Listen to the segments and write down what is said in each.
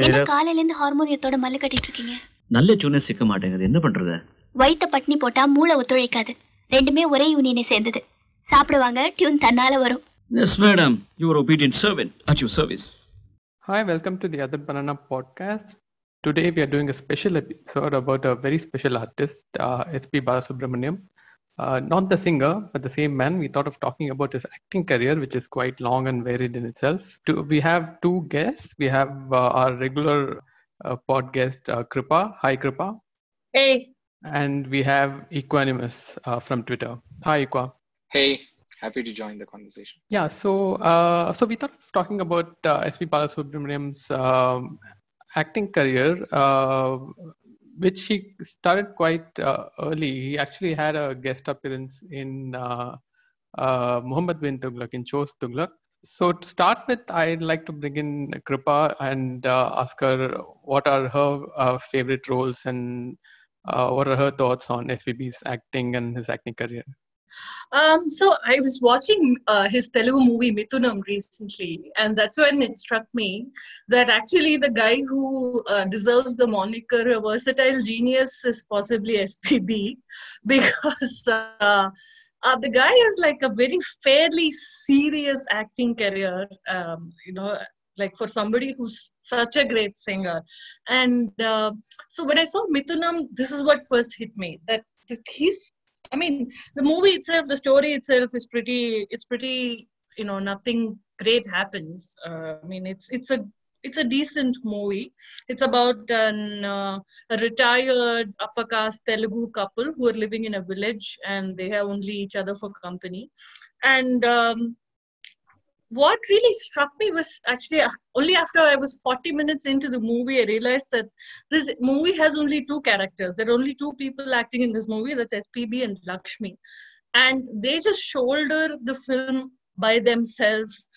என்ன காலையில இருந்து ஹார்மோனியத்தோட மல்லு கட்டிட்டு இருக்கீங்க நல்ல டியூனே சிக்க மாட்டேங்குது என்ன பண்றது வயித்த பட்னி போட்டா மூளை ஒத்துழைக்காது ரெண்டுமே ஒரே யூனியனை சேர்ந்தது சாப்பிடுவாங்க டியூன் தன்னால வரும் yes madam your obedient servant at your service hi welcome to the other banana podcast Today we are doing a special episode about a very special artist, uh, S.P. Balasubrahmanyam. Uh, not the singer, but the same man. We thought of talking about his acting career, which is quite long and varied in itself. To, we have two guests. We have uh, our regular uh, pod guest, uh, Krupa. Hi, Krupa. Hey, And we have Equanimus uh, from Twitter. Hi, Equa. Hey, happy to join the conversation. Yeah, so uh, so we thought of talking about uh, S.P. Balasubrahmanyam's um, acting career, uh, which he started quite uh, early. He actually had a guest appearance in uh, uh, Muhammad bin Tughlaq in Cho's Tughlaq. So to start with, I'd like to bring in Krupa and uh, ask her what are her uh, favorite roles and uh, what are her thoughts on SPB's acting and his acting career. Um, so I was watching uh, his Telugu movie Mithunam recently, and that's when it struck me that actually the guy who uh, deserves the moniker a versatile genius is possibly SPB because uh, uh, the guy has like a very fairly serious acting career, um, you know. Like for somebody who's such a great singer, and uh, so when I saw Mithunam, this is what first hit me that, that he's I mean, the movie itself, the story itself is pretty. It's pretty. You know, nothing great happens. Uh, I mean, it's it's a it's a decent movie. It's about an, uh, a retired upper caste Telugu couple who are living in a village and they have only each other for company. And um, what really struck me was actually uh, only after I was 40 minutes into the movie, I realized that this movie has only two characters. There are only two people acting in this movie that's SPB and Lakshmi. And they just shoulder the film by themselves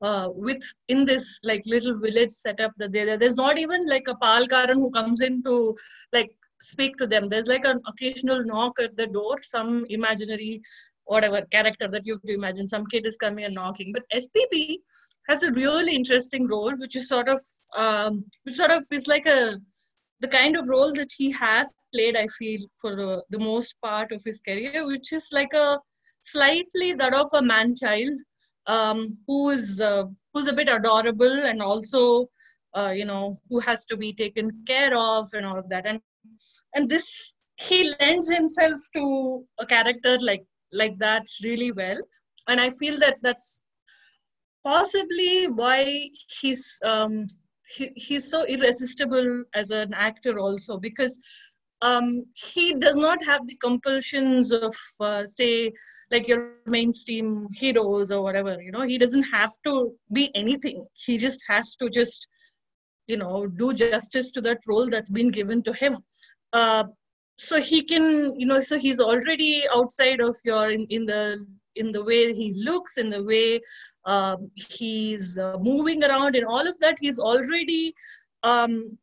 uh, with in this like little village setup that they there's not even like a palkaran who comes in to like speak to them there's like an occasional knock at the door some imaginary whatever character that you have to imagine. Some kid is coming and knocking but spb has a really interesting role which is sort of um, which sort of is like a the kind of role that he has played i feel for the, the most part of his career which is like a slightly that of a man child um, who is uh, who's a bit adorable and also uh, you know who has to be taken care of and all of that. And and this he lends himself to a character like like that really well. And i feel that that's possibly why he's um he, he's so irresistible as an actor also because um he does not have the compulsions of uh, say like your mainstream heroes or whatever you know? He doesn't have to be anything. He just has to just you know do justice to that role that's been given to him. Uh, so he can you know so he's already outside of your in, in the in the way he looks in the way um, he's uh, moving around and all of that. He's already um,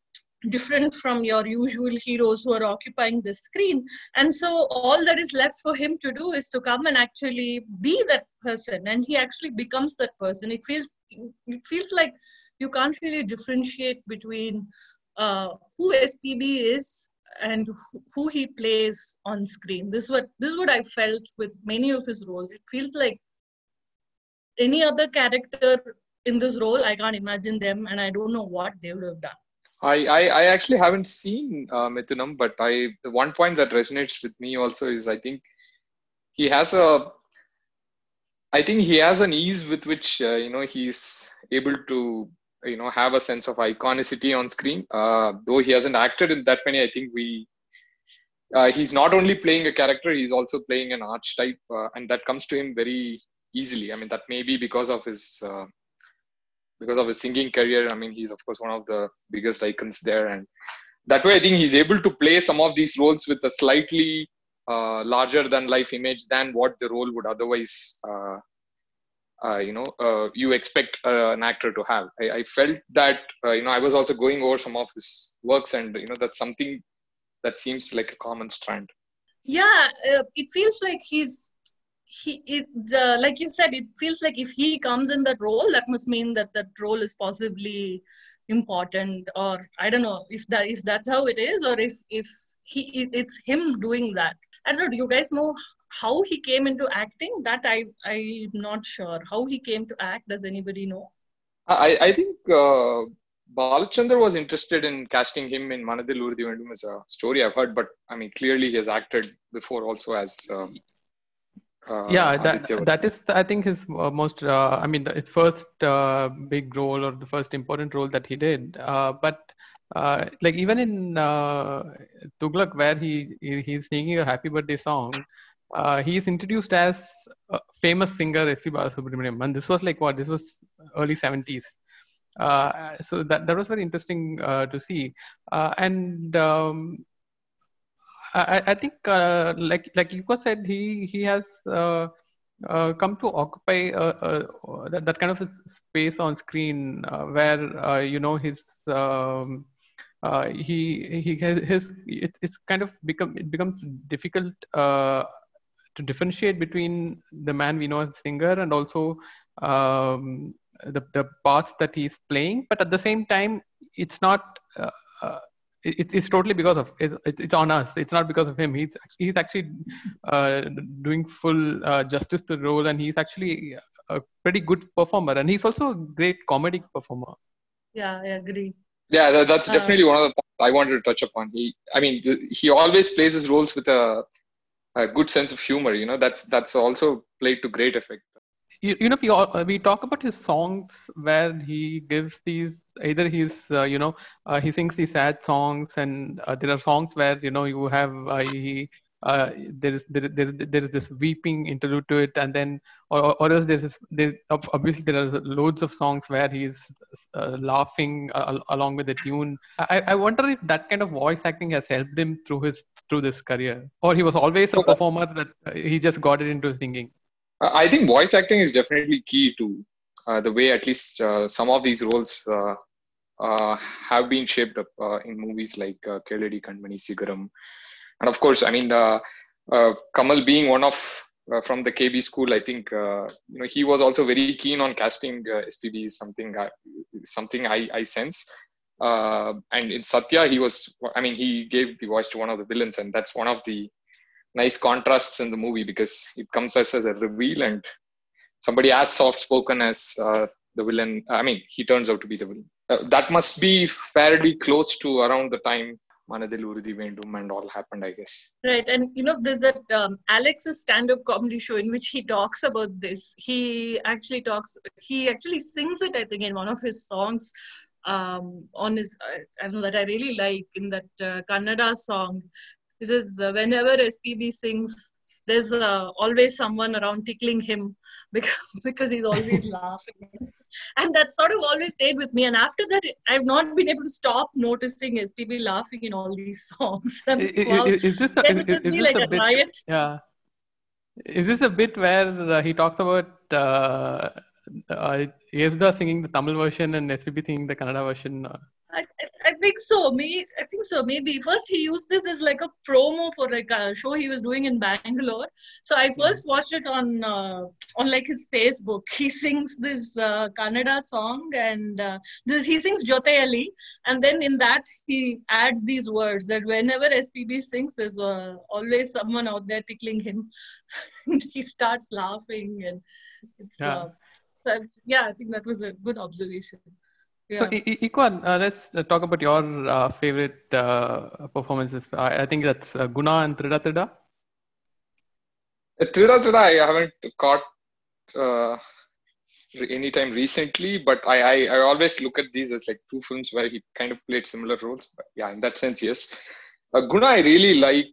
different from your usual heroes who are occupying the screen. And so all that is left for him to do is to come and actually be that person. And he actually becomes that person. It feels it feels like you can't really differentiate between uh, who spb is and who he plays on screen. This is what this is what i felt with many of his roles. It feels like any other character in this role i can't imagine them and i don't know what they would have done. I, I, I actually haven't seen uh, Mithunam, but I the one point that resonates with me also is I think he has a I think he has an ease with which uh, you know he's able to you know have a sense of iconicity on screen. Uh, though he hasn't acted in that many, I think we uh, he's not only playing a character, he's also playing an archetype, uh, and that comes to him very easily. I mean, that may be because of his uh, because of his singing career. I mean, he's of course one of the biggest icons there, and that way, I think he's able to play some of these roles with a slightly uh, larger than life image than what the role would otherwise. Uh, you know, uh, you expect uh, an actor to have. I, I felt that, uh, you know, I was also going over some of his works, and you know, that's something that seems like a common strand. Yeah, uh, it feels like he's he it like you said it feels like if he comes in that role that must mean that that role is possibly important or i don't know if that if that's how it is or if if he it's him doing that i don't know do you guys know how he came into acting that i i'm not sure. How he came to act does anybody know? I, I think uh, Balachander was interested in casting him in Manathil Uruthi Vendum as a story I've heard, but I mean, clearly he has acted before also as uh, uh, yeah that that is i think his uh, most uh, i mean the, his first uh, big role or the first important role that he did uh, but uh, like even in uh, Tughlaq where he, he he's singing a happy birthday song uh, he is introduced as a famous singer S.P. Balasubrahmanyam and this was like what this was early 70s uh, so that that was very interesting uh, to see uh, and um, I, I think uh, like like Yuko said he he has come to occupy that, that kind of space on screen where you know his um, uh, he he has his it, it's kind of become it becomes difficult to differentiate between the man we know as a singer and also um, the the parts that he's playing. But at the same time it's not uh, uh, it- it's, it's totally because of it's, it's it's on us. It's not because of him. He's act- he's actually uh, doing full uh, justice to the role and he's actually a pretty good performer. And he's also a great comedic performer. Yeah i agree. Yeah, that, that's Uh, definitely one of the points I wanted to touch upon. He, I mean, th- he always plays his roles with a, a good sense of humor. You know, that's that's also played to great effect. you, you know we all, uh, we talk about his songs where he gives these either he's uh, you know uh, he sings these sad songs and uh, there are songs where you know you have uh, he uh, there is there, there, there is this weeping interlude to it and then or, or else there's this, obviously there are loads of songs where he's laughing along with the tune I, I wonder if that kind of voice acting has helped him through his through this career or he was always a performer that uh, he just got it into singing Uh, I think voice acting is definitely key to uh, the way at least uh, some of these roles uh, uh, have been shaped up uh, in movies like uh, Keladi Kanmani Sigaram. And of course, I mean, uh, uh, Kamal being one of uh, from the KB school, I think uh, you know he was also very keen on casting uh, SPB. is Something I, something I, I sense. Uh, and in Satya, he was. I mean, he gave the voice to one of the villains, and that's one of the nice contrasts in the movie because it comes as, as a reveal and somebody as soft spoken as uh, the villain i mean he turns out to be the villain uh, that must be fairly close to around the time Manathil Uruthi Vendum and all happened i guess Right, and you know, there's that um, Alex's stand-up comedy show in which he talks about this. He actually talks. He actually sings it, I think, in one of his songs. Um, on his, uh, I know that I really like in that uh, Kannada song. This is uh, whenever SPB sings, there's uh, always someone around tickling him because because he's always laughing, and that sort of always stayed with me. And after that, I've not been able to stop noticing SPB laughing in all these songs. I'm I- like, i- wow. i- is this a, is, is this like a a bit riot. yeah is this a bit where uh, he talks about uh, uh, Yesudas singing the Tamil version and SPB singing the Kannada version uh, I, I, think so. Me, I think so. Maybe first he used this as like a promo for like a show he was doing in Bangalore. So I first watched it on uh, on like his Facebook. He sings this uh, Kannada song and uh, this he sings Joteyali, and then in that he adds these words that whenever SPB sings, there's uh, always someone out there tickling him, he starts laughing and it's Yeah. So yeah. I think that was a good observation. Yeah. so I- I- Ikwan uh, let's uh, talk about your uh, favorite uh, performances I, I think that's uh, Guna and Thiruda Thiruda uh, Thiruda Thiruda, i haven't caught uh, re- anytime recently but I, I i always look at these as like two films where he kind of played similar roles but yeah in that sense yes uh, guna i really like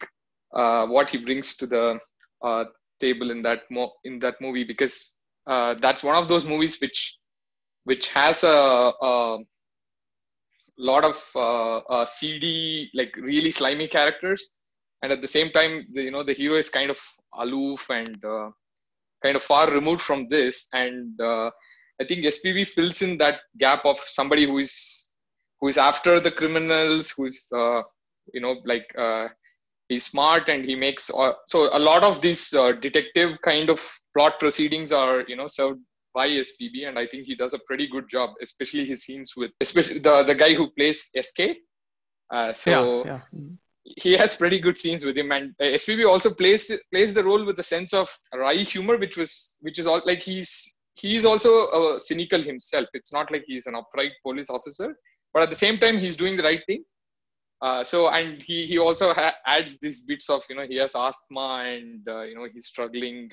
uh, what he brings to the uh, table in that mo- in that movie because uh, that's one of those movies which which has a, a lot of uh, CD like really slimy characters, and at the same time, the, you know, the hero is kind of aloof and uh, kind of far removed from this. And uh, I think SPB fills in that gap of somebody who is who is after the criminals, who's uh, you know like uh, he's smart and he makes uh, so a lot of these uh, detective kind of plot proceedings are you know served by SPB and I think he does a pretty good job especially his scenes with especially the the guy who plays SK uh, so yeah, yeah. He has pretty good scenes with him and uh, SPB also plays plays the role with a sense of wry humor which was which is all like he's he's also uh, cynical himself. It's not like he's an upright police officer but at the same time he's doing the right thing uh, so and he he also ha- adds these bits of you know he has asthma and uh, you know he's struggling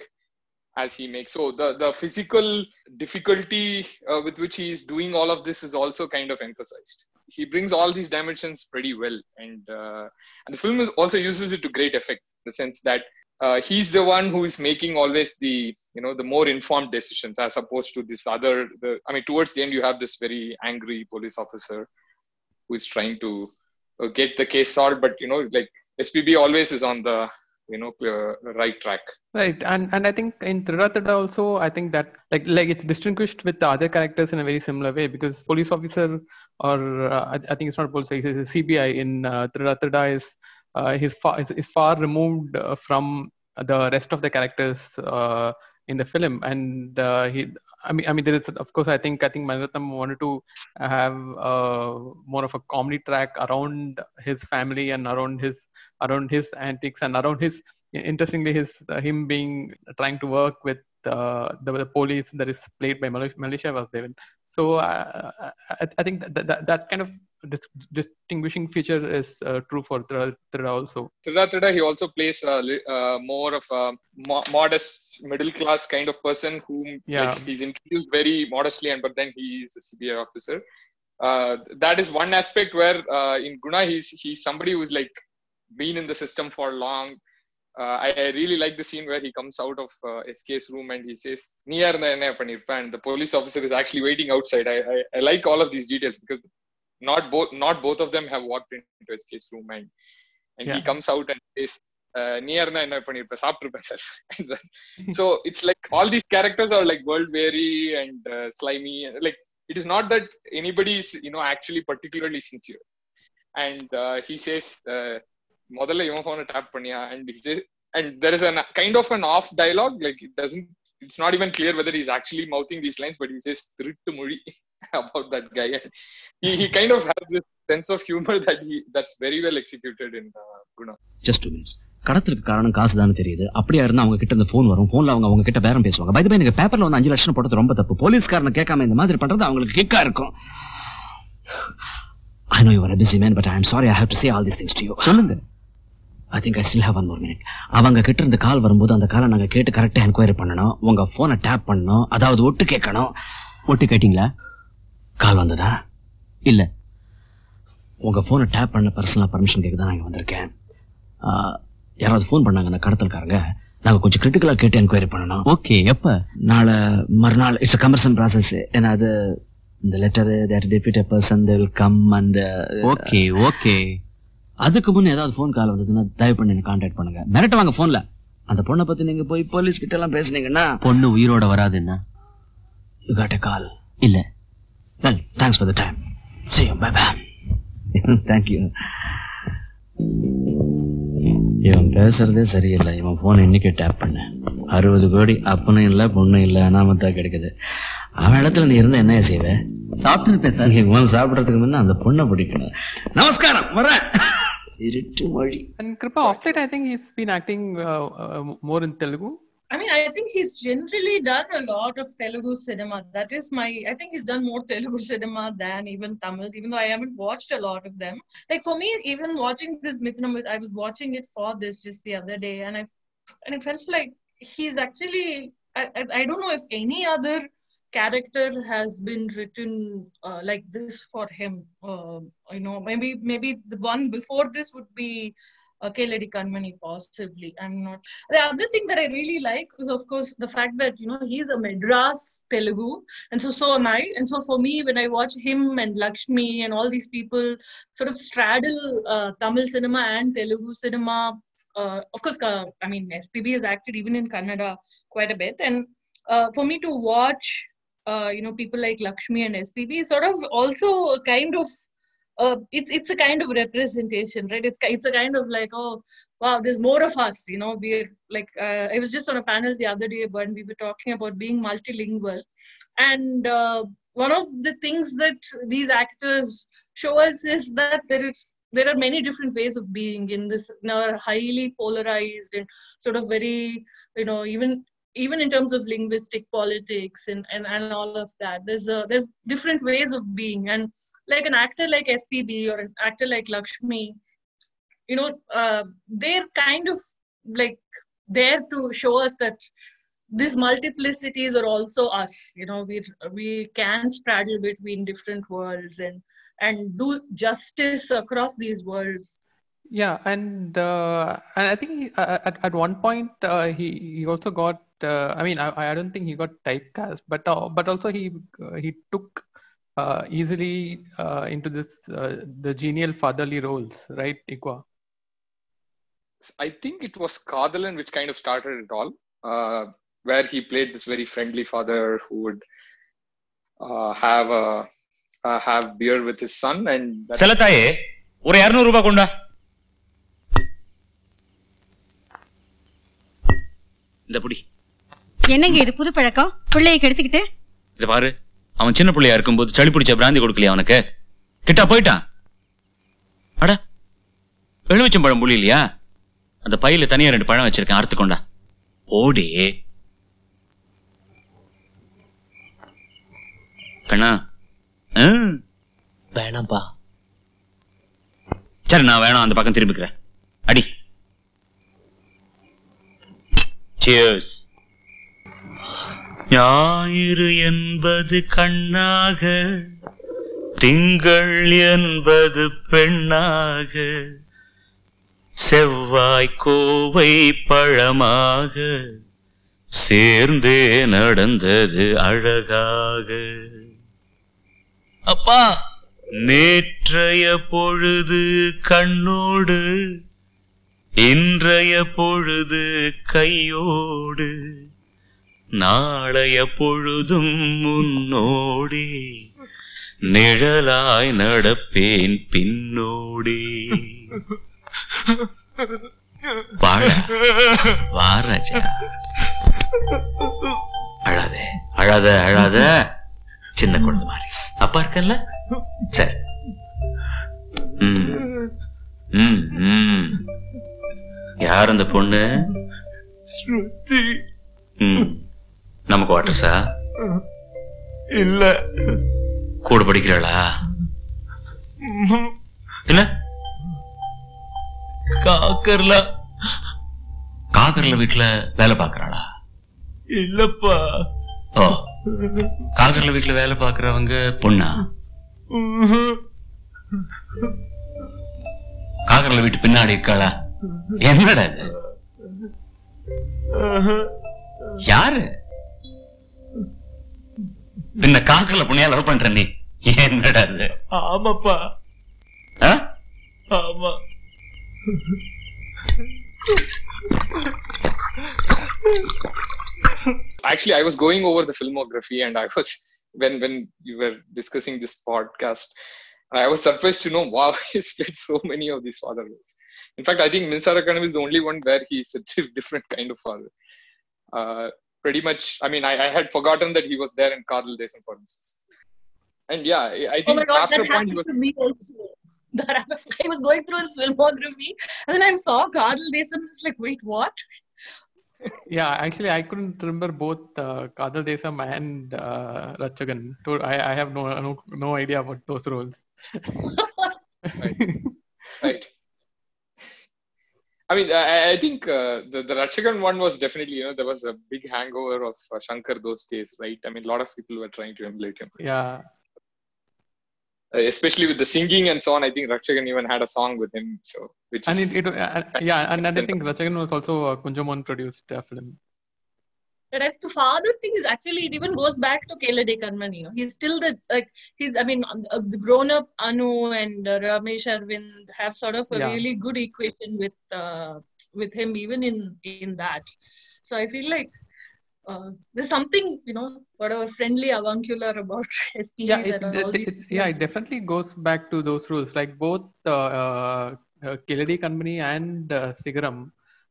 as he makes. So the the physical difficulty uh, with which he is doing all of this is also kind of emphasized. He brings all these dimensions pretty well and uh, and the film also uses it to great effect the sense that uh, he's the one who is making always the you know the more informed decisions as opposed to this other the i mean towards the end you have this very angry police officer who is trying to get the case solved but you know like spb always is on the you know uh, right track. Right, and and I think in Thiruda Thiruda also, I think that like like it's distinguished with the other characters in a very similar way because police officer or uh, I, I think it's not police, it's a CBI in uh, is uh, far is, is far removed uh, from the rest of the characters uh, in the film, and uh, he. I mean, I mean, there is of course. I think I think Maniratnam wanted to have uh, more of a comedy track around his family and around his around his antics and around his interestingly his uh, him being trying to work with uh, the, the police that is played by Mal- Malaysia Vasudevan. So uh, I, I think that, that that kind of dis- distinguishing feature is uh, true for Thiruda, Thiruda also. Thiruda Thiruda, he also plays uh, a uh, more of a mo- modest middle class kind of person whom yeah. like, he's introduced very modestly, and but then he's a CBI officer. Uh, that is one aspect where uh, in Guna he's he's somebody who's like been in the system for long. I, I, really like the scene where he comes out of SK's room and he says, Niyar and the police officer is actually waiting outside. I, I, I like all of these details because not both not both of them have walked into SK's room and and he Yeah. comes out and says, uh, "நீ இருந்தா என்ன பண்ணிருப்ப சாப்பிட்டிருப்பேன் sir so it's like all these characters are like world weary and uh, slimy like it is not that anybody is you know actually particularly sincere and uh, he says uh, முதல்ல இவன் phone tape பண்ணியா and he says and there is a kind of an off dialogue like it doesn't it's not even clear whether he's actually mouthing these lines but he says திருட்டு மொழி about that guy. He, he kind of has this sense of humor that he that's very well executed in uh, Guna. Just two minutes. கடத்தலுக்கு காரணம் காசு தான் தெரியுது. அப்படியா இருந்தா அவங்க கிட்ட இந்த ஃபோன் வரும். போன்ல அவங்க அவங்க கிட்ட பேரம் பேசுவாங்க. பை எனக்கு பேப்பர்ல வந்து அஞ்சு லட்சம் போட்டது ரொம்ப தப்பு. போலீஸ்காரனை கேட்காம இந்த மாதிரி பண்றது அவங்களுக்கு கிக்கா இருக்கும். I know you busy man but I but sorry I have to say all say things to you சொல்லுங்க. I think I still have one more minute அவங்க கிட்ட இருந்து கால் வரும்போது அந்த காலை நாங்க கேட்டு கரெக்டா என்கொயரி பண்ணணும். உங்க போனை டேப் பண்ணணும். அதாவது ஒட்டு கேட்கணும். ஒட்டு கேட்டீங்களா? கால் வந்ததா? இல்ல. உங்க போனை டேப் பண்ண பர்சனலா பர்மிஷன் கேட்க தான் நான் இங்க வந்திருக்கேன். யாராவது ஃபோன் பண்ணாங்க அந்த கடத்தல்காரங்க நாங்க கொஞ்சம் கிரிட்டிக்கலா கேட்டு என்கொயரி பண்ணணும். ஓகே எப்ப? நாளை மறுநாள் இட்ஸ் கமர்சன் ப்ராசஸ் ஏன்னா அது இந்த letter that deputed person they will come and okay okay. அதுக்கு முன்ன ஏதாவது ஃபோன் கால் வந்ததுன்னா தயவு பண்ணி எனக்கு கான்டாக்ட் பண்ணுங்க. மிரட்ட வாங்க போன்ல அந்த பொண்ணை பத்தி நீங்க போய் போலீஸ் கிட்ட எல்லாம் பேசுனீங்கன்னா பொண்ணு உயிரோட வராதுன்னா? யூ காட் எ கால் இல்ல. Well, thanks for the time. See you. Bye bye. Thank you இவன் பேசுறதே சரியில்லை. இவன் ஃபோன் இன்னைக்கு டேப் பண்ண. அறுபது கோடி அப்பனும் இல்லை பொண்ணும் இல்லை அனாமத்தாக கிடைக்குது. அவன் இடத்துல நீ இருந்தா என்ன செய்வ? சாப்பிட்டு இருப்பேன் சார். இவன் சாப்பிட்றதுக்கு முன்னே அந்த பொண்ணை பிடிக்கணும். நமஸ்காரம் வரேன் இருட்டு மொழி. Kripa of I think is been acting more in Telugu I mean, I think he's generally done a lot of Telugu cinema. That is my, I think he's done more Telugu cinema than even Tamil, even though I haven't watched a lot of them. Like for me, even watching this Mithunam, I was watching it for this just the other day, and I, and it felt like he's actually, I, I, I don't know if any other character has been written uh, like this for him. Uh, you know, maybe maybe the one before this would be uh, lady Kanmani, possibly. I'm not. The other thing that I really like is, of course, the fact that you know he's a Madras Telugu, and so so am I. And so for me, when I watch him and Lakshmi and all these people sort of straddle uh, Tamil cinema and Telugu cinema. Uh, of course, uh, I mean SPB has acted even in Kannada quite a bit, and uh, for me to watch, uh, you know, people like Lakshmi and SPB is sort of also a kind of uh, it's it's a kind of representation, right? It's it's a kind of like oh wow, there's more of us. You know, we're like uh, I was just on a panel the other day, but we were talking about being multilingual, and uh, one of the things that these actors show us is that there is there are many different ways of being in this in our highly polarized and sort of very you know even even in terms of linguistic politics and, and, and all of that there's a, there's different ways of being and like an actor like spb or an actor like lakshmi you know uh, they're kind of like there to show us that these multiplicities are also us you know we we can straddle between different worlds and and do justice across these worlds Yeah, and uh, and I think uh, at at one point uh, he he also got. Uh, I mean, I I don't think he got typecast, but uh, but also he uh, he took uh, easily uh, into this uh, the genial fatherly roles, right, Ikwa? I think it was Kadalan which kind of started it all, uh, where he played this very friendly father who would uh, have a uh, have beer with his son, and that, செல்லத்தாயே ஒரு இருநூறு ரூபாய் கொண்டா இந்த புடி என்னங்க இது புது பழக்கம் பிள்ளைய கெடுத்துக்கிட்டு இத பாரு அவன் சின்ன பிள்ளையா இருக்கும்போது சளி பிடிச்ச பிராந்தி கொடுக்கலையா அவனுக்கு? கிட்டா போயிட்டான் அட எலுமிச்சம் பழம் புளி இல்லையா அந்த பையில தனியா ரெண்டு பழம் வச்சிருக்கேன் அறுத்து கொண்டா. ஓடி கண்ணா ஆ, வேணாம்ப்பா சரி நான் வேணாம் அந்த பக்கம் திரும்பிக்கிறேன். அடி. Cheers. ஞாயிறு என்பது கண்ணாக திங்கள் என்பது பெண்ணாக செவ்வாய் கோவை பழமாக சேர்ந்தே நடந்தது அழகாக. அப்பா! நேற்றைய பொழுது கண்ணோடு இன்றைய பொழுது கையோடு. நாளைய பொழுதும் முன்னோடி நிழலாய் நடப்பேன் பின்னோடி. வாழ. வா ராஜா. அழாத அழாத அழாத. சின்ன குழந்தை மாதிரி. அப்பா இருக்கல்ல சரி. யார் அந்த பொண்ணு? ம். நமக்கு வாட்டர்ஸா இல்ல. கூட படிக்கிறாளா? இல்ல காக்கர்ல. காக்கர்ல வீட்டுல வேலை பாக்குறாளா இல்லப்பா. ஓ காக்கர்ல வீட்டுல வேலை பாக்குறவங்க பொண்ணா? காக்கர்ல வீட்டு பின்னாடி இருக்காளா? என்னடா யாரு? நின்ன காக்கல புண்ணியா லவ் பண்ற நீ. என்னடா அது ஆமாப்பா. ஆமா. Actually, I was going over the filmography, and I was when when you were discussing this podcast, I was surprised to know wow he's played so many of these father roles. In fact, I think Minsara Kanavu is the only one where he's a different kind of father. Uh, pretty much, I mean, I, I had forgotten that he was there in Kadal Desam, for instance. And yeah, I I Oh think my god, after that point he happened was to me also. That. I was going through his filmography and then I saw Kadal Desam. It's like, wait, what? Yeah, actually, I couldn't remember both uh, Kadal Desam and uh, Ratchagan. I, I have no, no no idea about those roles. right. right. I mean, I, I think uh, the the Ratchagan one was definitely you know there was a big hangover of uh, Shankar those days, right? I mean, a lot of people were trying to emulate him, yeah, uh, especially with the singing and so on. I think Ratchagan even had a song with him, so which and is it, it uh, yeah, and, and I think Ratchagan was also a Kunjumon produced uh, film. And as the father thing is actually it even goes back to Keladi Kanmani. You know, he's still the like he's I mean uh, the grown up Anu and uh, Ramesh Arvind have sort of a Yeah. really good equation with uh, with him even in in that. So I feel like uh, there's something you know whatever friendly avuncular about SPB yeah it, that it- it- yeah it definitely goes back to those rules like both uh, uh, Keladi Kanmani and uh, Sigaram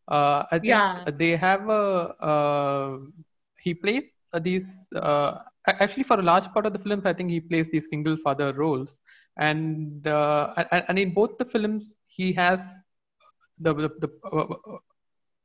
uh, I think Yeah. they have a uh, he plays these uh, actually for a large part of the films I think he plays these single father roles and uh, and, in both the films he has the the, the uh, uh,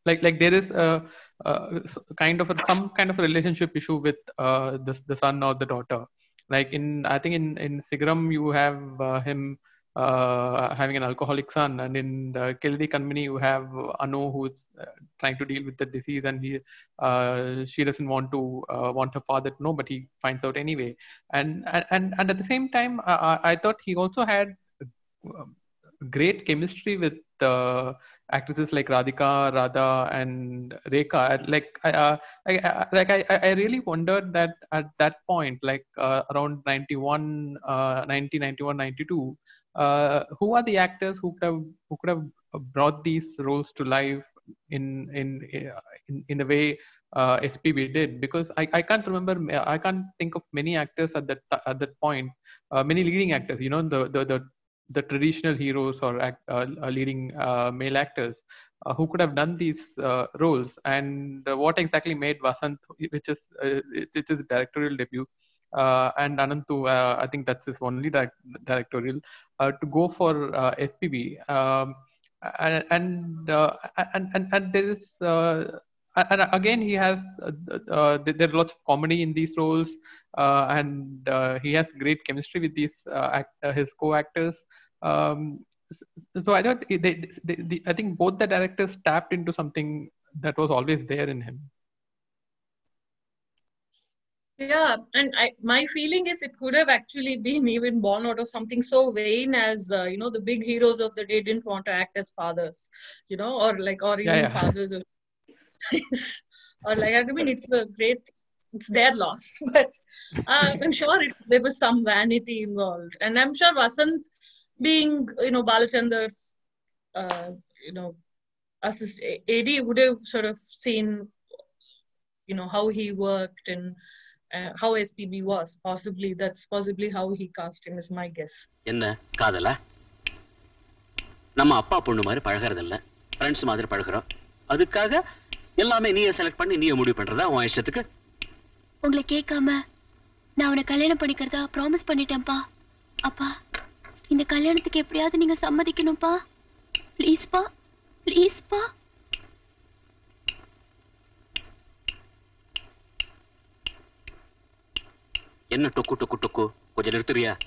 like like there is a, uh kind of a, some kind of a relationship issue with uh, the the son or the daughter. Like in I think in in Sigaram you have uh, him uh, having an alcoholic son, and in the Keladi Kanmani you have Anu who's uh, trying to deal with the disease, and he uh, she doesn't want to uh, want her father to know, but he finds out anyway. And and and, at the same time, I, I thought he also had uh, great chemistry with uh, actresses like Radhika, Radha, and Rekha. Like I, uh, I, like I, I really wondered that at that point, like uh, around 91, uh, 90, 91, 92, uh, who are the actors who could have who could have brought these roles to life in in in, in the way uh, SPB did? Because I, I can't remember, I can't think of many actors at that at that point, uh, many leading actors. You know, the the the the traditional heroes or act, uh, uh, leading male actors who could have done these roles and what exactly made Vasant, which is it, it is directorial debut, uh, and Anantu, uh, I think that's his only direct, directorial, to go for uh, SPB. Um, and and, uh, and and and there is uh, and again he has uh, uh, there are lots of comedy in these roles uh, and uh, he has great chemistry with these uh, act, uh, his co-actors um, so i thought they, they, they, i think both the directors tapped into something that was always there in him Yeah, and I my feeling is it could have actually been even born out of something so vain as uh, you know the big heroes of the day didn't want to act as fathers, you know, or like or even Yeah, yeah. fathers of or like I mean it's a great it's their loss, but uh, I'm sure it, there was some vanity involved, and I'm sure Vasant being you know Balachander's uh, you know assist AD would have sort of seen you know how he worked and uh, how SPB was. Possibly that's possibly how he cast him is my guess. என்ன காதலா? நம்ம அப்பா பொண்ணு மாதிரி பழகறதில்ல. Friends மாதிரி பழகுறோம். அதுக்காக எல்லாமே நீயே செலக்ட் பண்ணி நீயே முடிவு பண்றதா உன் இஷ்டத்துக்கு? உங்களை கேட்காம நான் அவனை கல்யாணம் பண்ணிக்கிறதா ப்ராமிஸ் பண்ணிட்டேன்ப்பா. அப்பா இந்த கல்யாணத்துக்கு எப்படியாவது நீங்க சம்மதிக்கணும்ப்பா. ப்ளீஸ்ப்பா ப்ளீஸ்ப்பா என்ன டொக்கு டொக்கு டொக்கு? கொஞ்சம் நிறுத்துறியா?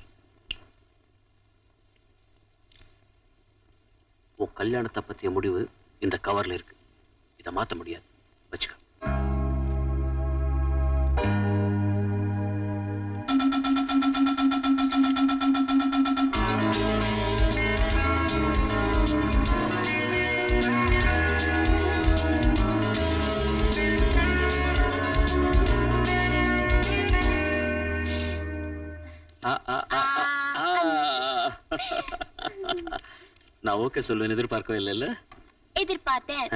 உன் கல்யாணத்தை பத்திய முடிவு இந்த கவர்ல இருக்கு. இதை மாத்த முடியாது. வச்சுக்க. நான் ஓகே சொல்வேன் எதிர்பார்க்கவே இல்ல எதிர்பார்த்தேன்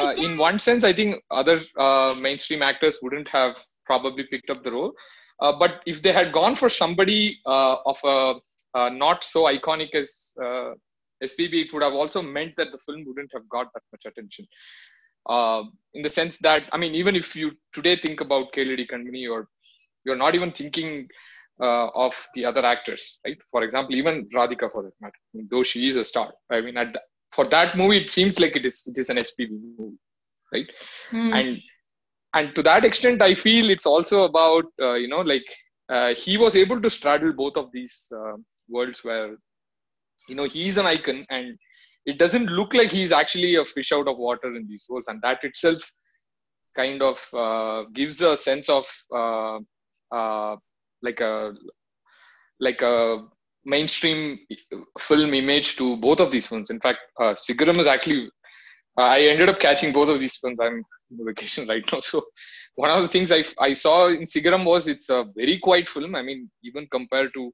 uh, in one sense i think other uh, mainstream actors wouldn't have probably picked up the role. Uh, but if they had gone for somebody uh, of a uh, not so iconic as uh, SPB, it would have also meant that the film wouldn't have got that much attention. in the sense that, I mean, even if you today think about Keladi Kanmani, or you're not even thinking uh, of the other actors, right? For example, even Radhika, for that matter, I mean, though she is a star. I mean, at the, for that movie, it seems like it is it is an SPB movie, right? and and to that extent i feel it's also about uh, you know like uh, he was able to straddle both of these uh, worlds where you know he's an icon and it doesn't look like he's actually a fish out of water in these roles and that itself kind of uh, gives a sense of uh, uh, like a like a mainstream film image to both of these films in fact uh, sigaram is actually I ended up catching both of these films. I'm on vacation right now. So one of the things I, I saw in Sigaram was it's a very quiet film. I mean, even compared to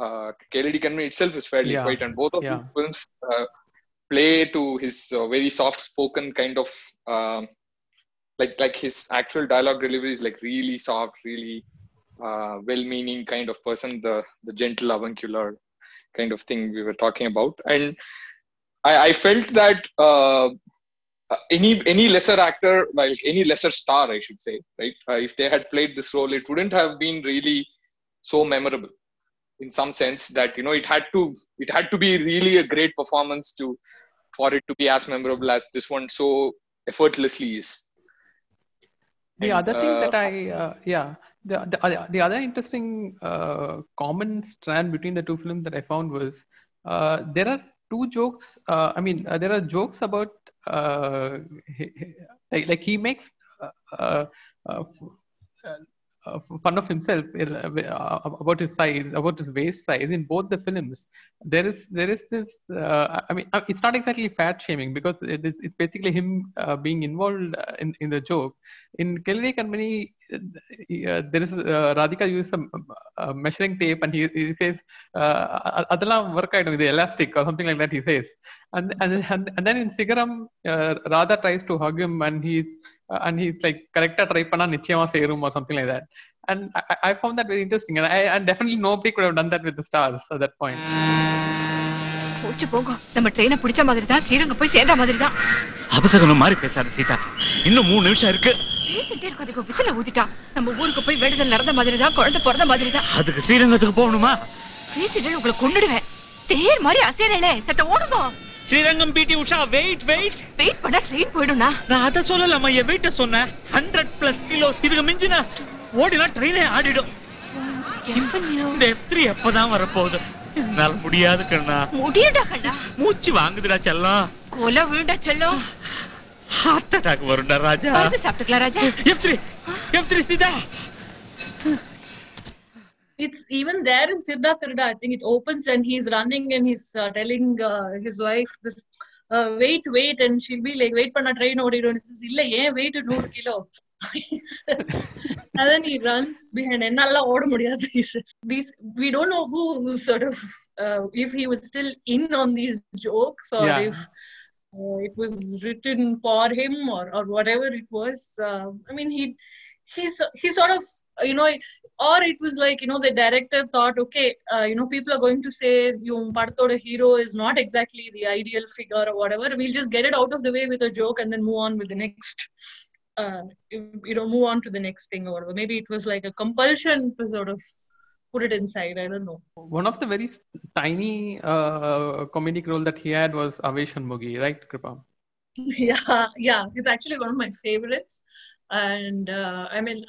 uh, Company itself is fairly Yeah. quiet. And both of Yeah. these films uh, play to his uh, very soft spoken kind of um, like like his actual dialogue delivery is like really soft, really uh, well-meaning kind of person, the the gentle avuncular kind of thing we were talking about, and I, I felt that uh, any any lesser actor, like any lesser star, I should say, right? Uh, if they had played this role, it wouldn't have been really so memorable in some sense that you know it had to it had to be really a great performance to for it to be as memorable as this one so effortlessly is. The And, other thing that uh, I, uh, yeah, the, the other- the other interesting uh, common strand between the two films that I found was uh, there are two jokes. Uh, I mean, uh, there are jokes about uh, like like he makes uh, fun of himself uh, uh, about his size, about his waist size in both the films. There is there is this. Uh, I mean, uh, it's not exactly fat shaming because it is, it's basically him being involved in, in the joke. In Keladi Kanmani, there is Radhika uses a, um, measuring tape and he, he says, "Adalam work with the elastic" or something like that. He says, and and and, and then in Sigaram, Radha tries to hug him and he's and he's like கரெக்டா try பண்ணா நிச்சயமா சேரும் something like that and I found that very interesting and I and definitely nobody could have done that with stars at that point போச்சு போங்க. நம்ம ட்ரெயினை பிடிச்ச மாதிரி தான் ஸ்ரீரங்கம் போய் சேர்ந்த மாதிரி தான் அபசகனம் மாதிரி பேசாத சீதா. இன்னும் மூணு நிமிஷம் இருக்கு. பேசிட்டே இருக்கும் விசில ஊதிட்டா நம்ம ஊருக்கு போய் வேண்டுதல் நடந்த மாதிரி தான் குழந்தை பிறந்த மாதிரி தான் அதுக்கு ஸ்ரீரங்கத்துக்கு போகணுமா? பேசிட்டு உங்களை கொண்டுடுவேன் தேர் மாதிரி அசையலே சத்த ஓடுங்க ஸ்ரீரங்கம் பிடி உஷா வெயிட் வெயிட் வெயிட் பண்ணா ட்ரெயின் போயிடும்னா. நான் அதை சொல்லலாமா என் வெயிட்ட சொன்னேன் ஹண்ட்ரட் பிளஸ் கிலோ இதுக்கு மிஞ்சினா ஓடினா ட்ரெயினே ஆடிடும். இந்த எஃப் எப்பதான் வரப்போகுது? என்னால முடியாது கண்ணா. முடியடா கண்ணா? மூச்சு வாங்குதுடா செல்லம். கொலை வீட செல்லும். ஹார்ட் அட்டாக் வரும்டா ராஜா. சாப்பிட்டுக்கலாம் Raja. F three F three Seetha. it's even there in Thiruda Thiruda, I think it opens and he's running and he's uh, telling uh, his wife this, uh, wait, wait, and she'll be like, wait, panna train odidu. And he says, illa, yen weight 100 kilo. and then he runs behind and all mudiyadhu he says these we don't know who sort of uh, if he was still in on these jokes or yeah. if uh, it was written for him or, or whatever it was uh, i mean he he's he sort of you know or it was like you know the director thought okay uh, you know people are going to say yung padatoda hero is not exactly the ideal figure or whatever. We'll just get it out of the way with a joke and then move on with the next uh, you know move on to the next thing or whatever. Maybe it was like a compulsion to sort of put it inside. I don't know. One of the very tiny uh, comedic role that he had was Avvai Shanmughi, right, Krupa? yeah yeah. He's actually one of my favorites. And uh, i mean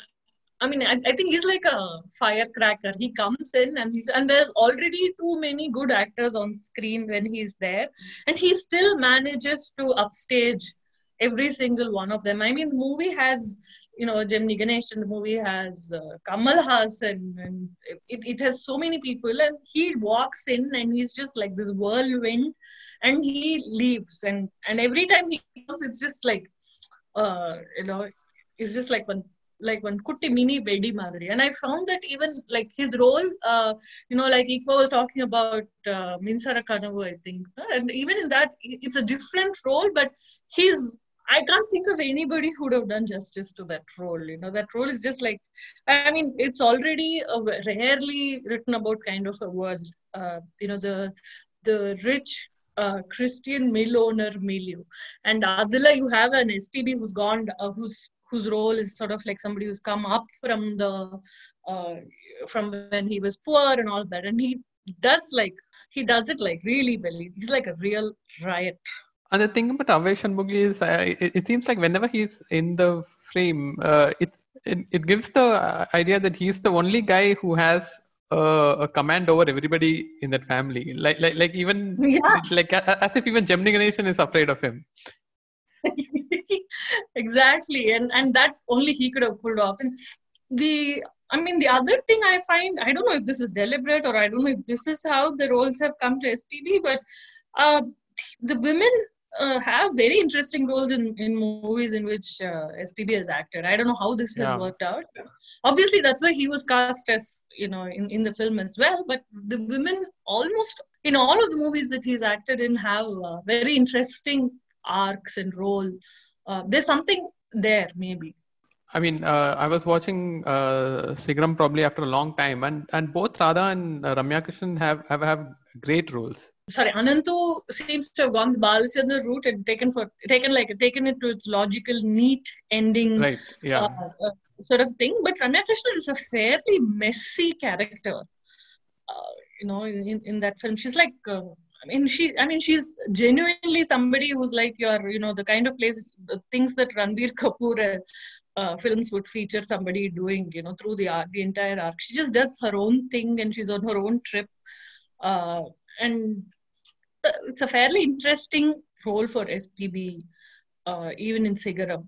i mean I, I think he's like a firecracker. He comes in and he's and there's already too many good actors on screen when he's there. And he still manages to upstage every single one of them. I mean the movie has you know Gemini Ganesh and the movie has uh, Kamal Haasan and it, it has so many people and he walks in and he's just like this whirlwind and he leaves. And and every time he comes it's just like uh you know it's just like one like one kutti mini madri and i found that even like his role uh you know like Ikwa was talking about uh, minsara kanavu i think and even in that it's a different role but he's I can't think of anybody who would have done justice to that role. You know, that role is just like, I mean, it's already a rarely written about kind of a world. Uh, you know, the the rich uh, Christian mill owner milieu, and Adila, you have an SPB who's gone, uh, whose whose role is sort of like somebody who's come up from the uh, from when he was poor and all that, and he does like he does it like really well. He's like a real riot. And the thing about Avvai Shanmughi is, uh, it, it seems like whenever he's in the frame, uh, it, it it gives the uh, idea that he's the only guy who has uh, a command over everybody in that family. Like like like even Yeah. like as if even Gemini Ganeshan is afraid of him. exactly. And and that only he could have pulled off. And the i mean the other thing i find i don't know if this is deliberate or i don't know if this is how the roles have come to spb but uh, the women uh, have very interesting roles in, in movies in which uh, spb has acted. I don't know how this has worked out. Obviously that's why he was cast as you know in, in the film as well. But the women almost in all of the movies that he's acted in have uh, very interesting arcs and role uh, there's something there maybe. I mean, uh, I was watching uh, Sigaram probably after a long time, and, and both Radha and uh, Ramya Krishnan have, have have great roles. Sorry, Anantu seems to have gone the Balachander route and taken for taken like taken it to its logical, neat ending Right. Yeah. uh, uh, sort of thing. But Ramya Krishnan is a fairly messy character. Uh, you know, in, in that film, she's like. I mean, she. I mean, she's genuinely somebody who's like your, you know, the kind of place, things that Ranbir Kapoor uh, films would feature somebody doing, you know, through the arc, the entire arc. She just does her own thing, and she's on her own trip, uh, and uh, it's a fairly interesting role for SPB, uh, even in Sigaram.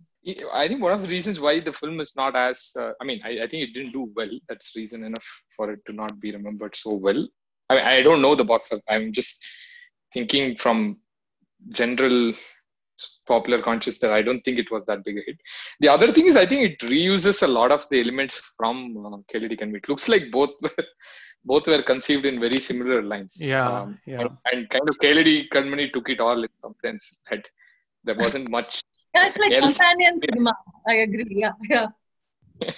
I think one of the reasons why the film is not as uh, I mean, I, I think it didn't do well. That's reason enough for it to not be remembered so well. I mean, I don't know the box. I'm just thinking from general popular conscious that I don't think it was that big a hit. The other thing is, I think it reuses a lot of the elements from uh, Keladi Kanmani. It looks like both were, both were conceived in very similar lines. Yeah, Um, yeah. And, and kind of Keladi Kanmani took it all in some sense that there wasn't much Yeah, it's like else. companion cinema. I agree. Yeah, yeah.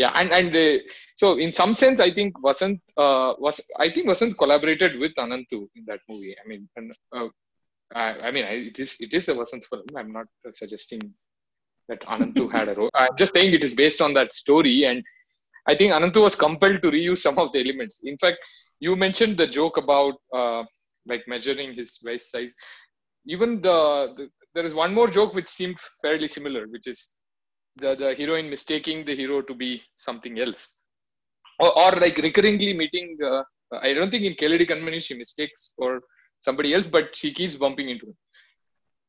yeah and and uh, so in some sense i think Vasanth uh, was i think wasn't collaborated with Ananthu in that movie. I mean and, uh, I, I mean I, it is it is a Vasanth film. I'm not suggesting that Ananthu had a role. I'm just saying it is based on that story and i think Ananthu was compelled to reuse some of the elements. In fact you mentioned the joke about uh, like measuring his waist size. Even the, the there is one more joke which seemed fairly similar which is the, the heroine mistaking the hero to be something else. Or, or like recurringly meeting uh, i don't think in Keladi Kanmani she mistakes for somebody else but she keeps bumping into him.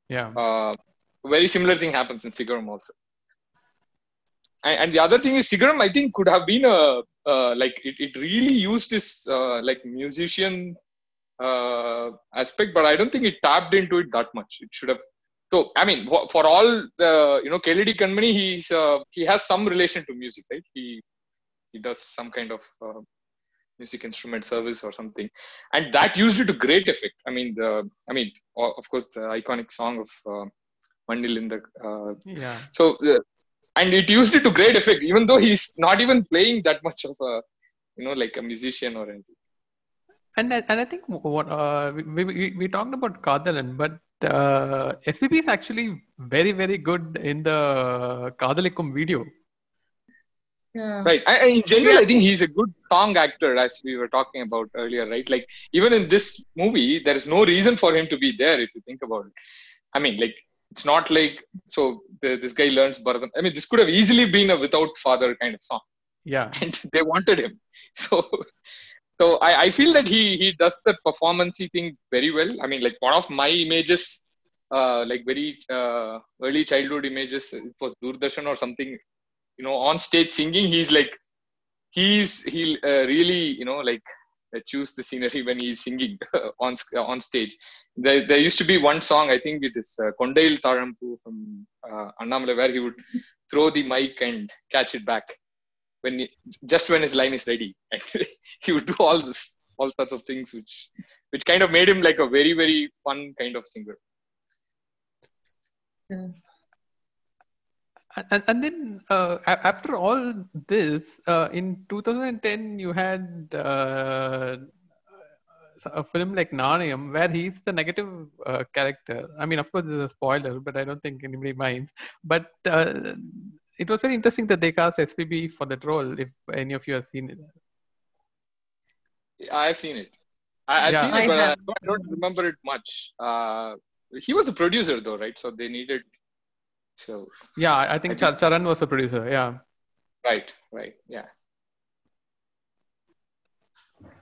Yeah. uh, very similar thing happens in Sigaram also. And, and the other thing is Sigaram I think could have been a uh, like it, it really used this uh, like musician uh, aspect but I don't think it tapped into it that much. It should have so I mean for, for all the you know Keladi Kanmani he's uh, he has some relation to music right? He he does some kind of uh, music instrument service or something. And that used it to great effect. I mean the i mean of course the iconic song of uh, Mannil Indha uh, Yeah. so uh, and it used it to great effect even though he's not even playing that much of a you know like a musician or anything. And I, and I think what uh, we, we we talked about Kadalan, but uh, SPB is actually very very good in the Kadalikum video. Yeah. right I, I- in general i think he's a good song actor as we were talking about earlier right like even in this movie there is no reason for him to be there if you think about it i mean like it's not like so the, this guy learns Bharatam. i mean this could have easily been a without father kind of song Yeah. and they wanted him so so i, I feel that he he does the performancey thing very well. I mean like one of my images uh, like very uh, early childhood images it was doordarshan or something you know on stage singing. He's like he's he uh, really you know like uh, choose the scenery when he's singing on on stage. There, there used to be one song i think it is uh, kondail tarampu from uh, Annamalai, where he would throw the mic and catch it back when he, just when his line is ready he would do all this all sorts of things which which kind of made him like a very very fun kind of singer Yeah. And, and then uh, after all this, uh, in 2010, you had uh, a film like Naanayam where he's the negative uh, character. I mean, of course, this is a spoiler, but I don't think anybody minds. But uh, it was very interesting that they cast SPB for that role, if any of you have seen it. I've seen it. I, I've Yeah. seen I it, but I have. don't, I don't remember it much. Uh, he was the producer, though, right? So they needed. So Yeah, I I think I Char- Charan was the producer. Yeah. right, right, yeah.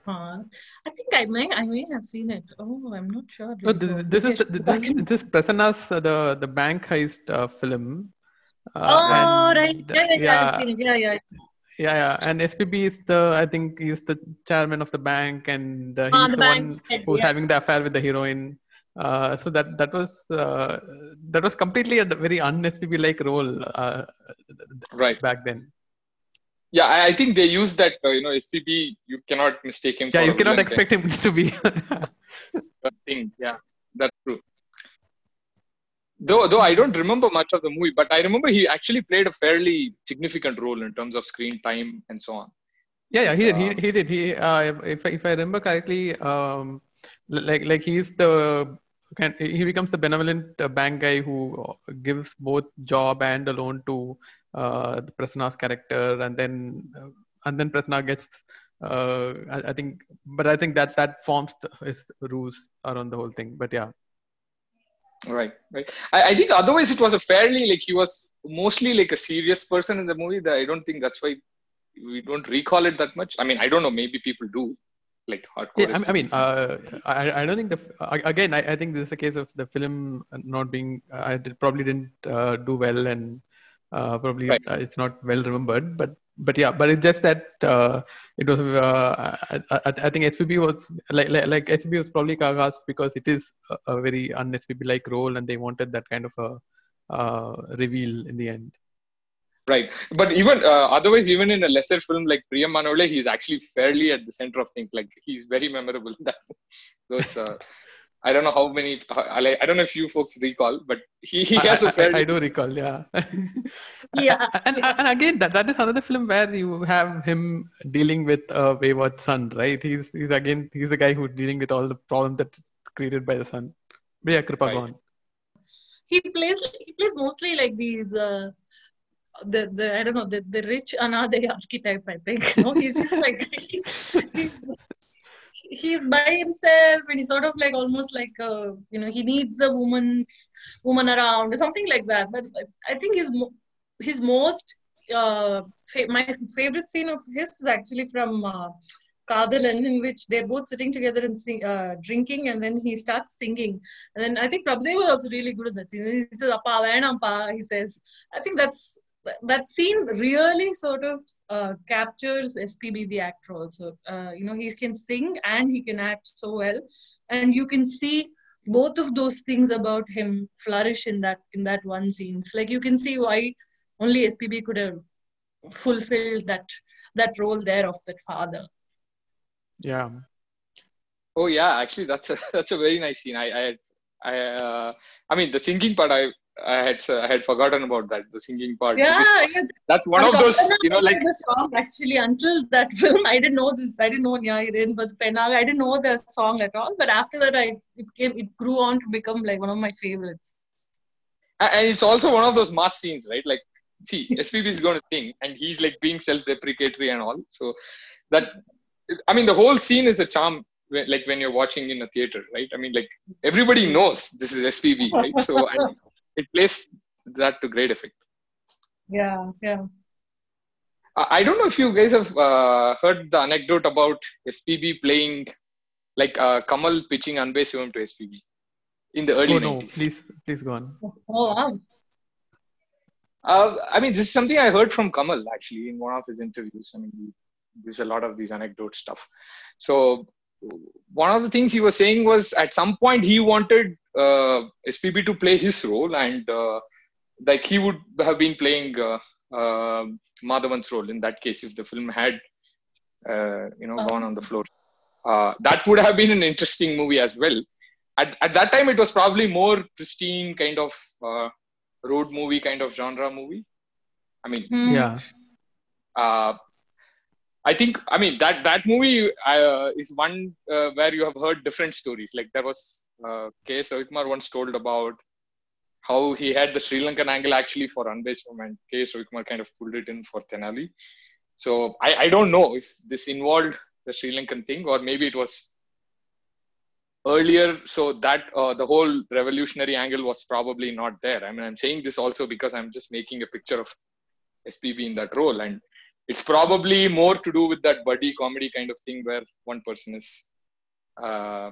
Uh, I think I may I may have seen it. Oh, I'm not sure. No, this, go. this is the, should go back this, and- this Prasanna's uh, the the bank heist uh, film. Uh, Oh, right. Yeah, yeah, yeah. I've seen it. Yeah, yeah. Yeah, yeah. And SPB is the I think he's the chairman of the bank, and uh, he's Ah, the, the one head, who's yeah. having the affair with the heroine. Uh, so that that was uh, that was completely a very un SPB like role uh, Right. back then. Yeah, I, I think they used that. Uh, you know, SPB. You cannot mistake him. Yeah, for you cannot villain expect him to be. kind of thing. Yeah, that's true. Though though I don't remember much of the movie, but I remember he actually played a fairly significant role in terms of screen time and so on. Yeah, yeah, he did. Uh, He, he did. He, uh, if if I remember correctly, um, like like he's the can he becomes the benevolent uh, bank guy who gives both job and a loan to uh, the Prasanna's character, and then uh, and then Prasanna gets. Uh, I, I think, but I think that that forms the, his ruse around the whole thing. But yeah, Right, right. I, I think otherwise it was a fairly like he was mostly like a serious person in the movie. That I don't think that's why we don't recall it that much. I mean, I don't know. Maybe people do, like hardcore. Yeah, I, mean, uh, I, I don't think the again. I, I think this is a case of the film not being. uh, I did, probably didn't uh, do well, and uh, probably Right. uh, it's not well remembered. But but yeah, but it's just that uh, it was. Uh, I, I, think SPB was like like, like SPB was probably cast because it is a, a very un SPB like role, and they wanted that kind of a uh, reveal in the end. Right, but even uh, otherwise, even in a lesser film like Priyamanavale, he's actually fairly at the center of things. Like he's very memorable. That those. I don't know how many. I, don't know if you folks recall, but he, he has a fairly. I, I do recall, yeah. Yeah. and, and again, that, that is another film where you have him dealing with a wayward son, right? He's he's again he's the guy who's dealing with all the problems that's created by the son. But yeah, Krupa, Right. on. he plays he plays mostly like these uh the the I don't know the, the rich another archetype I think no he's just like he's, he's by himself and he's sort of like almost like uh, you know he needs a woman's woman around or something like that but I think his his most uh fa- my favorite scene of his is actually from uh, Kadalan, in which they're both sitting together and sing, uh, drinking, and then he starts singing. And then I think Prabhudev was also really good at that scene. He says, Appa, Venampa, he says. I think that's that scene really sort of uh, captures SPB the actor also. Uh, you know, he can sing and he can act so well, and you can see both of those things about him flourish in that in that one scene. It's like you can see why only SPB could have fulfilled that that role there of that father. Yeah. Oh yeah, actually that's a that's a very nice scene. I I I uh, I mean the singing part I I had I had forgotten about that the singing part. Yeah, yeah. That's one of those you know like the song actually until that film I didn't know this I didn't know Nyayirin but Penal I didn't know the song at all but after that I it came it grew on to become like one of my favorites. and it's also one of those mass scenes, right? Like see SPB is going to sing and he's like being self-deprecatory and all. So that I mean the whole scene is a charm. Like when you're watching in a theater, right? I mean, like everybody knows this is SPB, right? So and it plays that to great effect. Yeah, yeah. I I don't know if you guys have uh, heard the anecdote about SPB playing like uh, Kamal pitching Anbe Sivam to SPB in the early Oh no, 90s. please please go on. Oh wow. Uh, I mean, this is something I heard from Kamal actually in one of his interviews. I mean, he, there's a lot of these anecdote stuff. So one of the things he was saying was at some point he wanted uh, SPB to play his role and uh, like he would have been playing uh, uh, Madhavan's role in that case if the film had uh, you know gone on the floor. Uh, that would have been an interesting movie as well. At, at that time, it was probably more pristine kind of uh, road movie kind of genre movie. I mean, Hmm. Yeah. I think I mean that that movie uh, is one uh, where you have heard different stories. Like there was uh, K. S. Ravikumar once told about how he had the Sri Lankan angle actually for Anbe Sivam and K. S. Ravikumar kind of pulled it in for Tenali. So I, I don't know if this involved the Sri Lankan thing or maybe it was earlier so that uh, the whole revolutionary angle was probably not there i mean i'm saying this also because i'm just making a picture of spb in that role and it's probably more to do with that buddy comedy kind of thing where one person is uh,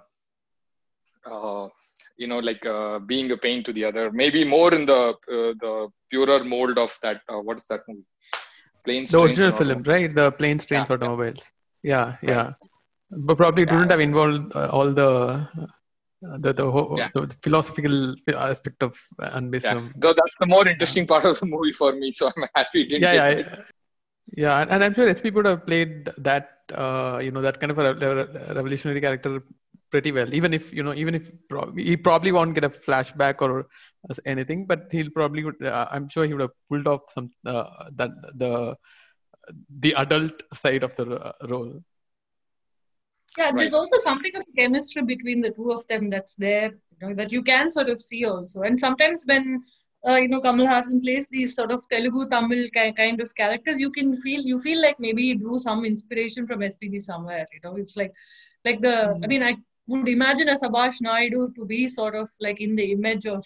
uh, you know like uh, being a pain to the other maybe more in the uh, the purer mold of that uh, what is that movie planes The original film, right? The planes, trains, Yeah, yeah. automobiles. Yeah, yeah. But probably it wouldn't have involved uh, all the uh, the the, whole, Yeah. the philosophical aspect of yeah though that's the more interesting part of the movie for me so i'm happy it didn't Yeah, yeah, yeah, and- and I'm sure SP would have played that, uh, you know, that kind of a re- re- revolutionary character pretty well. Even if you know, even if prob- he probably won't get a flashback or anything, but he'll probably would. Uh, I'm sure he would have pulled off some uh, that the the adult side of the uh, role. Yeah, there's also something of chemistry between the two of them that's there, you know, that you can sort of see also. And sometimes when uh, you know Kamal Haasan plays these sort of Telugu Tamil ki- kind of characters, you can feel you feel like maybe he drew some inspiration from SPB somewhere. You know, it's like like the I mean I would imagine a Sabash Naidu to be sort of like in the image of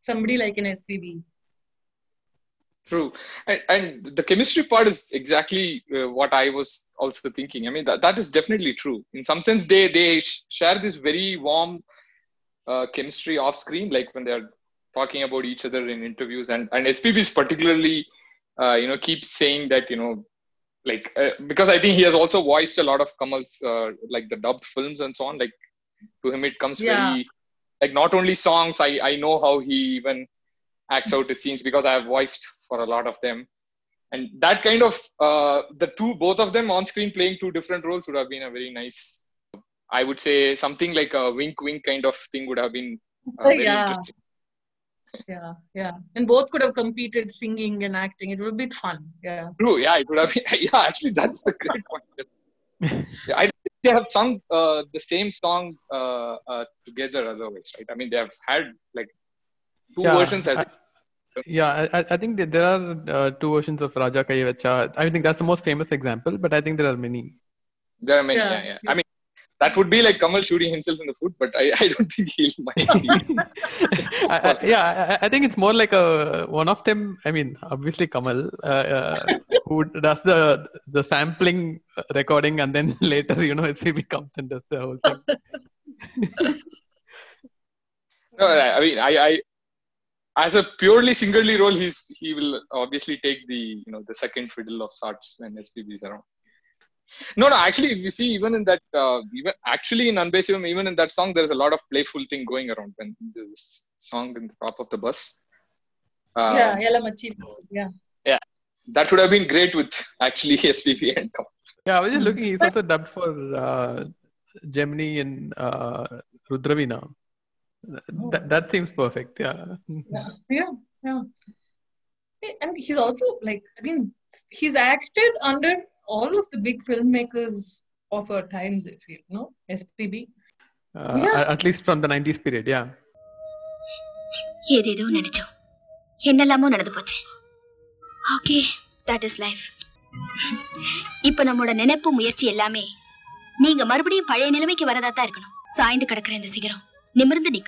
somebody like an SPB. True, and, and the chemistry part is exactly uh, what I was also thinking. I mean, that, that is definitely true. In some sense, they they sh- share this very warm uh, chemistry off screen, like when they're talking about each other in interviews, and and SPB is particularly, uh, you know, keeps saying that you know, like uh, because I think he has also voiced a lot of Kamal's uh, like the dubbed films and so on. Like to him, it comes Yeah. very like not only songs. I I know how he even acts out his scenes because I have voiced for a lot of them. And that kind of uh, the two, both of them on screen playing two different roles would have been a very nice. I would say something like a wink, wink kind of thing would have been uh, very yeah. interesting. Yeah, yeah. And both could have competed singing and acting. It would have been fun. Yeah. True, yeah, it would have been. Yeah, actually, that's the great point. Yeah, I think they have sung uh, the same song uh, uh, together otherwise, right? I mean, they have had like two Yeah, versions. I I- Yeah, I, I- I think that there are uh, two versions of Raja Kaivacha. I think that's the most famous example, but I think there are many. There are many. Yeah, Yeah, yeah. I mean, that would be like Kamal shooting himself in the foot, but I, I don't think he'll mind. I, I, yeah, I, I think it's more like a one of them. I mean, obviously Kamal, uh, uh, who does the the sampling recording, and then later, you know, SPB comes and does the whole thing. No, I I mean, I, I, as a purely single role, he's he will obviously take the you know the second fiddle of sorts when SPB is around. No, no, actually, if you see, even in that, uh, even actually in Anbe Sivam, even in that song, there's a lot of playful thing going around when this song in the top of the bus. Uh, yeah, Yella Machi. Yeah. yeah, that would have been great with actually SPB and Kamal. Yeah, I was just looking. He's also dubbed for uh, Gemini and uh, Rudravina. That, that seems perfect. Yeah. Yeah, yeah, yeah. And he's also like, I mean, he's acted under all of the big filmmakers of our times, I feel, no? SPB. Uh, Yeah. At least from the 90s period. Yeah. ஏதேதோ நினைச்சோம் என்னெல்லாமோ நடந்து போச்சு okay that is life இப்ப நம்மோட நினைப்பு முயற்சி எல்லாமே நீங்க மறுபடியும் பழைய நிலைமைக்கு வரதா தான் இருக்கணும் சாய்ந்து கிடக்குற இந்த சிகரம் நிமிர்ந்து நிக்கணும்